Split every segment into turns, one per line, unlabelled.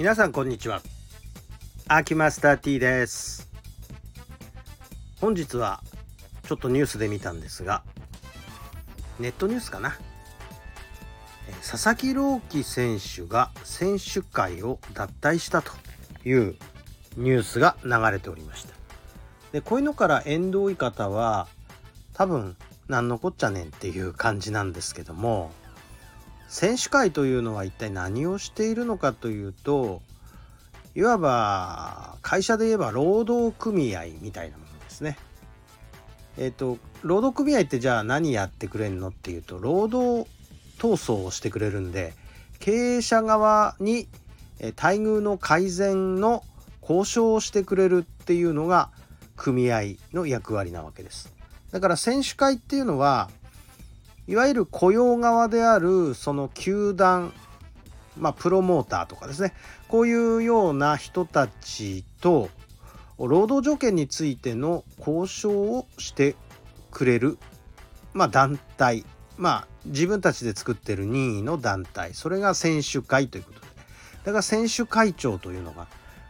皆さんこんにちは。アキマスター T です。本日はちょっとニュースで見たんですがネットニュースかな。佐々木朗希選手が選手会を脱退したというニュースが流れておりました。でこういうのから縁遠い方は多分何のこっちゃねんっていう感じなんですけども選手会というのは一体何をしているのかというといわば会社で言えば労働組合みたいなものですね。えっ、ー、と労働組合ってじゃあ何やってくれんのっていうと労働闘争をしてくれるんで経営者側に待遇の改善の交渉をしてくれるっていうのが組合の役割なわけです。だから選手会っていうのはいわゆる雇用側であるその球団まあプロモーターとかですね。こういうような人たちと労働条件についての交渉をしてくれる、まあ、団体。まあ自分たちで作ってる任意の団体。それが選手会ということで。だから選手会長というのが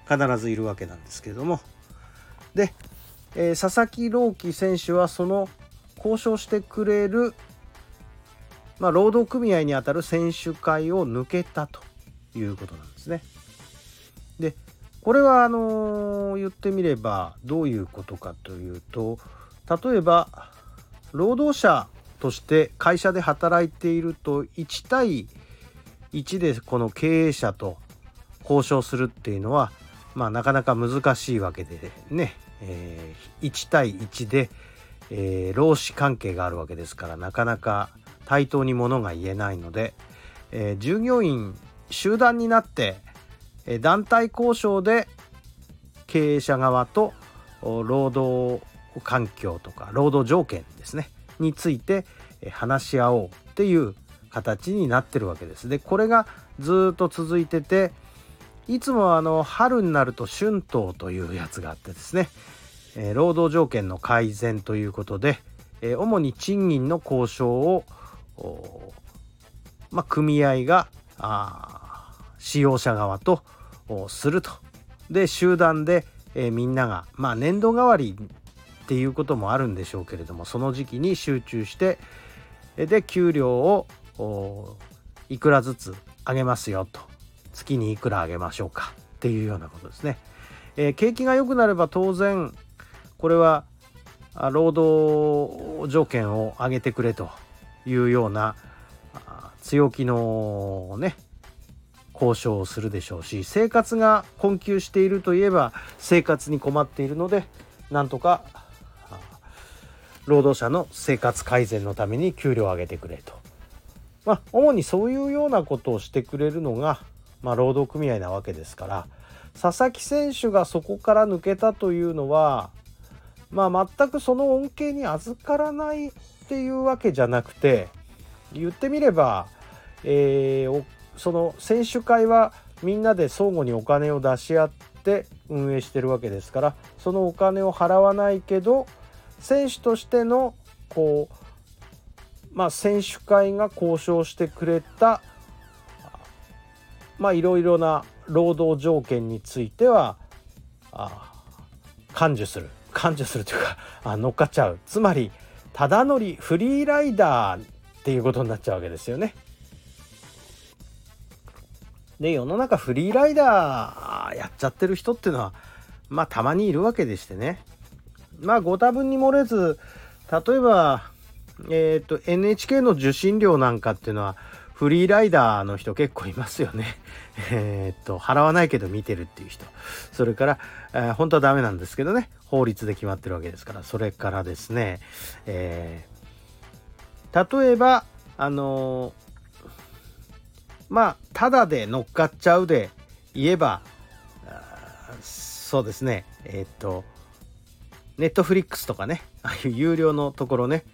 必ずいるわけなんですけれども。で、えー、佐々木朗希選手はその交渉してくれるまあ、労働組合にあたる選手会を抜けたということなんですね。でこれはあの言ってみればどういうことかというと例えば労働者として会社で働いていると1対1でこの経営者と交渉するっていうのはまあなかなか難しいわけでね、えー、1対1で、えー、労使関係があるわけですからなかなか対等にものが言えないので、えー、従業員集団になって、えー、団体交渉で経営者側と労働環境とか労働条件ですねについて話し合おうっていう形になってるわけです。でこれがずっと続いてていつもあの春になると春闘というやつがあってですね、えー、労働条件の改善ということで、えー、主に賃金の交渉をまあ、組合が使用者側とすると。で集団で、えー、みんなが、まあ、年度代わりっていうこともあるんでしょうけれどもその時期に集中してで給料をいくらずつ上げますよと月にいくら上げましょうかっていうようなことですね。えー、景気が良くなれば当然これは労働条件を上げてくれというような強気のね交渉をするでしょうし生活が困窮しているといえば生活に困っているのでなんとか労働者の生活改善のために給料を上げてくれと。まあ主にそういうようなことをしてくれるのが、まあ、労働組合なわけですから佐々木選手がそこから抜けたというのはまあ全くその恩恵に預からないっていうわけじゃなくて言ってみれば、えー、その選手会はみんなで相互にお金を出し合って運営してるわけですからそのお金を払わないけど選手としてのこうまあ選手会が交渉してくれたまあいろいろな労働条件についてはあ感受する。感受するというかあ乗っかっちゃう。つまりただ乗りフリーライダーっていうことになっちゃうわけですよね。で世の中フリーライダーやっちゃってる人っていうのはまあたまにいるわけでしてねまあご多分に漏れず例えばえっ、ー、と NHK の受信料なんかっていうのはフリーライダーの人結構いますよね。えっと、払わないけど見てるっていう人。それから、えー、本当はダメなんですけどね、法律で決まってるわけですから。それからですね、えー、例えば、あのー、まあ、ただで乗っかっちゃうで言えば、そうですね、えっと、ネットフリックスとかね、ああいう有料のところね、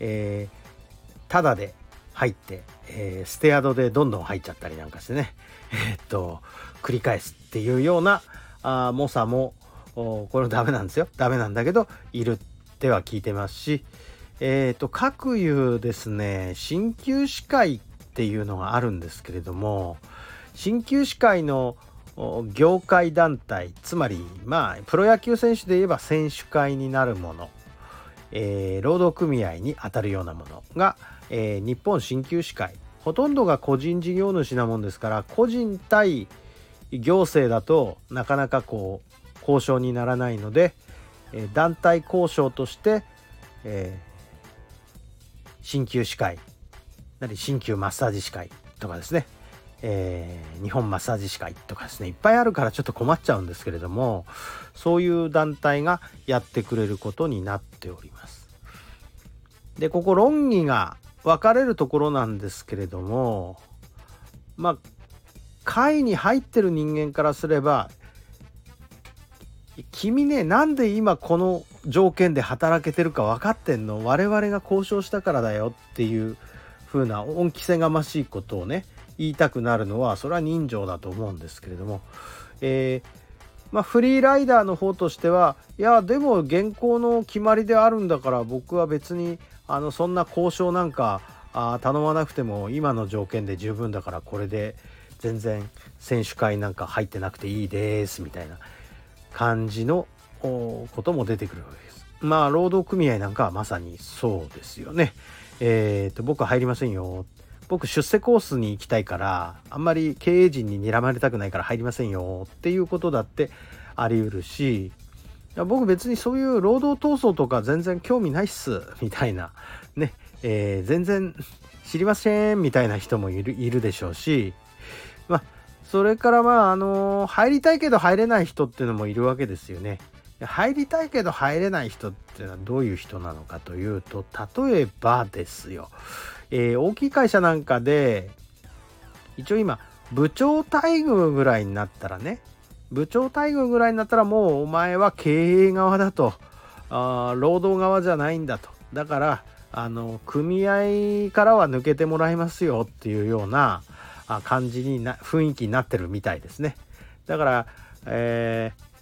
えー、ただで入って、えー、ステアドでどんどん入っちゃったりなんかしてね、えー、っと繰り返すっていうようなあ猛者もこれダメなんですよ。ダメなんだけどいるっては聞いてますし。えっ、と各有ですね鍼灸師会っていうのがあるんですけれども鍼灸師会の業界団体つまりまあプロ野球選手で言えば選手会になるもの、えー、労働組合にあたるようなものが、えー、日本鍼灸師会。ほとんどが個人事業主なもんですから個人対行政だとなかなかこう交渉にならないので、えー、団体交渉として、えー、鍼灸師会なり鍼灸マッサージ師会とかですね。えー、日本マッサージ師会とかですねいっぱいあるからちょっと困っちゃうんですけれどもそういう団体がやってくれることになっております。でここ論議が分かれるところなんですけれどもまあ会に入ってる人間からすれば君ねなんで今この条件で働けてるか分かってんの？我々が交渉したからだよっていう風な恩着せがましいことをね言いたくなるのはそれは人情だと思うんですけれども、えー、まあ、フリーライダーの方としてはいやでも現行の決まりであるんだから僕は別にあのそんな交渉なんかあ頼まなくても今の条件で十分だからこれで全然選手会なんか入ってなくていいですみたいな感じのことも出てくるわけです。まあ労働組合なんかはまさにそうですよね。えっ、ー、と僕は入りませんよ僕出世コースに行きたいからあんまり経営陣に睨まれたくないから入りませんよっていうことだってあり得るし僕別にそういう労働闘争とか全然興味ないっすみたいなね、えー、全然知りませんみたいな人もいるいるでしょうしまあそれからまああのー、入りたいけど入れない人っていうのもいるわけですよね。入りたいけど入れない人っていうのはどういう人なのかというと例えばですよ。えー、大きい会社なんかで一応今部長待遇ぐらいになったらね部長待遇ぐらいになったらもうお前は経営側だと。あ労働側じゃないんだと。だからあの組合からは抜けてもらいますよっていうような感じにな雰囲気になってるみたいですね。だから、えー、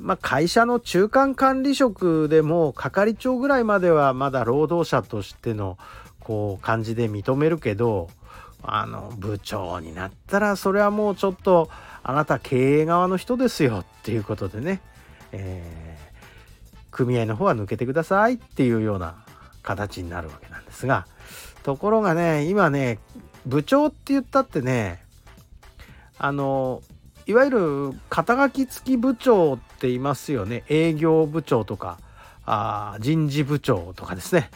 まあ、会社の中間管理職でも係長ぐらいまではまだ労働者としてのこう感じで認めるけどあの部長になったらそれはもうちょっとあなた経営側の人ですよっていうことでね、えー、組合の方は抜けてくださいっていうような形になるわけなんですが。ところがね今ね部長って言ったってねあのいわゆる肩書き付き部長っていますよね。営業部長とかあ人事部長とかですね。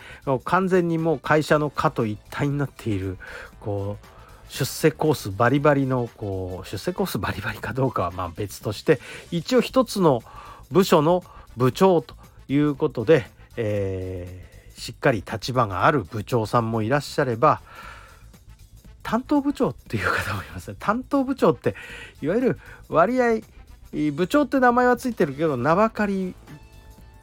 完全にもう会社の課と一体になっているこう出世コースバリバリのこう出世コースバリバリかどうかはまあ別として一応一つの部署の部長ということで、えー、しっかり立場がある部長さんもいらっしゃれば担当部長っていう方もいますね。担当部長っていわゆる割合部長って名前はついてるけど名ばかり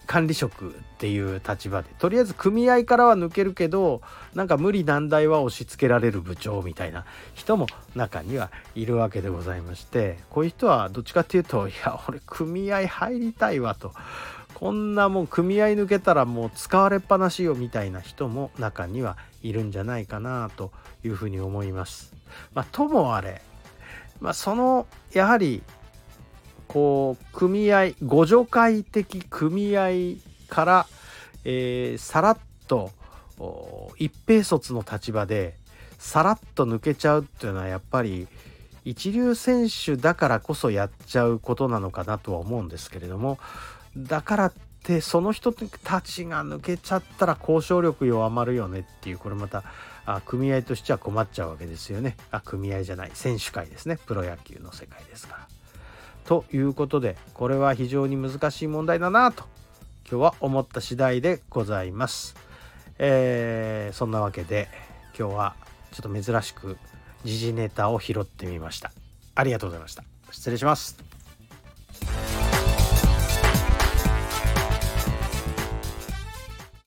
管理職っていう立場でとりあえず組合からは抜けるけどなんか無理難題は押し付けられる部長みたいな人も中にはいるわけでございましてこういう人はどっちかっていうといや俺組合入りたいわとこんなもん組合抜けたらもう使われっぱなしよみたいな人も中にはいるんじゃないかなというふうに思います。まあ、ともあれ、まあ、そのやはりこう組合互助会的組合から、えー、さらっと一平卒の立場でさらっと抜けちゃうっていうのはやっぱり一流選手だからこそやっちゃうことなのかなとは思うんですけれどもだからってその人たちが抜けちゃったら交渉力弱まるよねっていうこれまたあ組合としては困っちゃうわけですよねあ組合じゃない選手会ですねプロ野球の世界ですから。ということでこれは非常に難しい問題だなと今日は思った次第でございます。えー、そんなわけで今日はちょっと珍しく時事ネタを拾ってみました。ありがとうございました。失礼します。